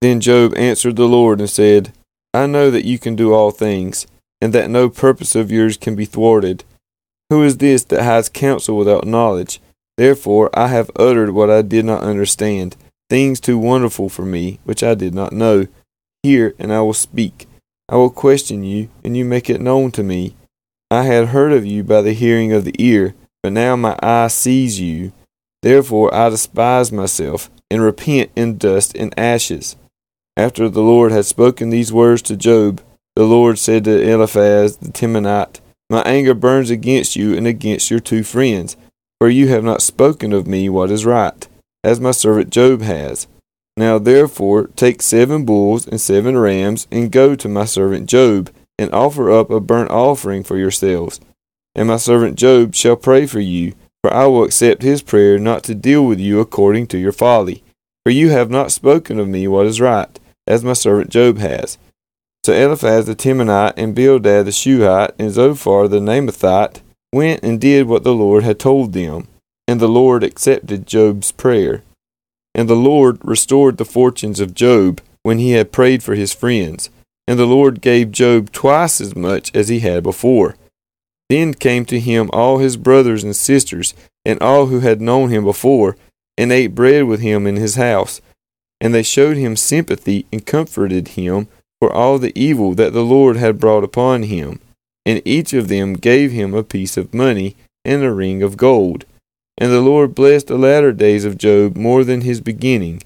Then Job answered the Lord and said, I know that you can do all things, and that no purpose of yours can be thwarted. Who is this that has counsel without knowledge? Therefore I have uttered what I did not understand, things too wonderful for me, which I did not know. Hear, and I will speak. I will question you, and you make it known to me. I had heard of you by the hearing of the ear, but now my eye sees you. Therefore I despise myself, and repent in dust and ashes. After the Lord had spoken these words to Job, the Lord said to Eliphaz the Temanite, My anger burns against you and against your two friends, for you have not spoken of me what is right, as my servant Job has. Now therefore take seven bulls and seven rams, and go to my servant Job, and offer up a burnt offering for yourselves. And my servant Job shall pray for you, for I will accept his prayer not to deal with you according to your folly. For you have not spoken of me what is right, as my servant Job has. So Eliphaz the Temanite, and Bildad the Shuhite, and Zophar the Naamathite went and did what the Lord had told them. And the Lord accepted Job's prayer. And the Lord restored the fortunes of Job when he had prayed for his friends. And the Lord gave Job twice as much as he had before. Then came to him all his brothers and sisters, and all who had known him before, and ate bread with him in his house. And they showed him sympathy and comforted him for all the evil that the Lord had brought upon him. And each of them gave him a piece of money and a ring of gold. And the Lord blessed the latter days of Job more than his beginning.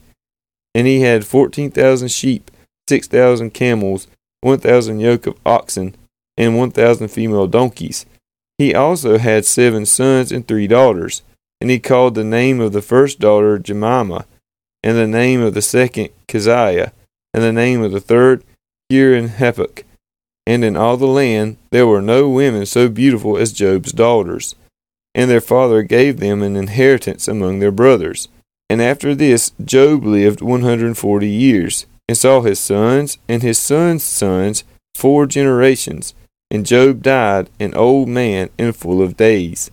And he had fourteen thousand sheep, six thousand camels, one thousand yoke of oxen, and one thousand female donkeys. He also had seven sons and three daughters. And he called the name of the first daughter Jemimah, and the name of the second Keziah, and the name of the third Keren-happuch. And in all the land there were no women so beautiful as Job's daughters. And their father gave them an inheritance among their brothers. And after this Job lived one hundred and forty years, and saw his sons and his sons' sons four generations. And Job died an old man and full of days.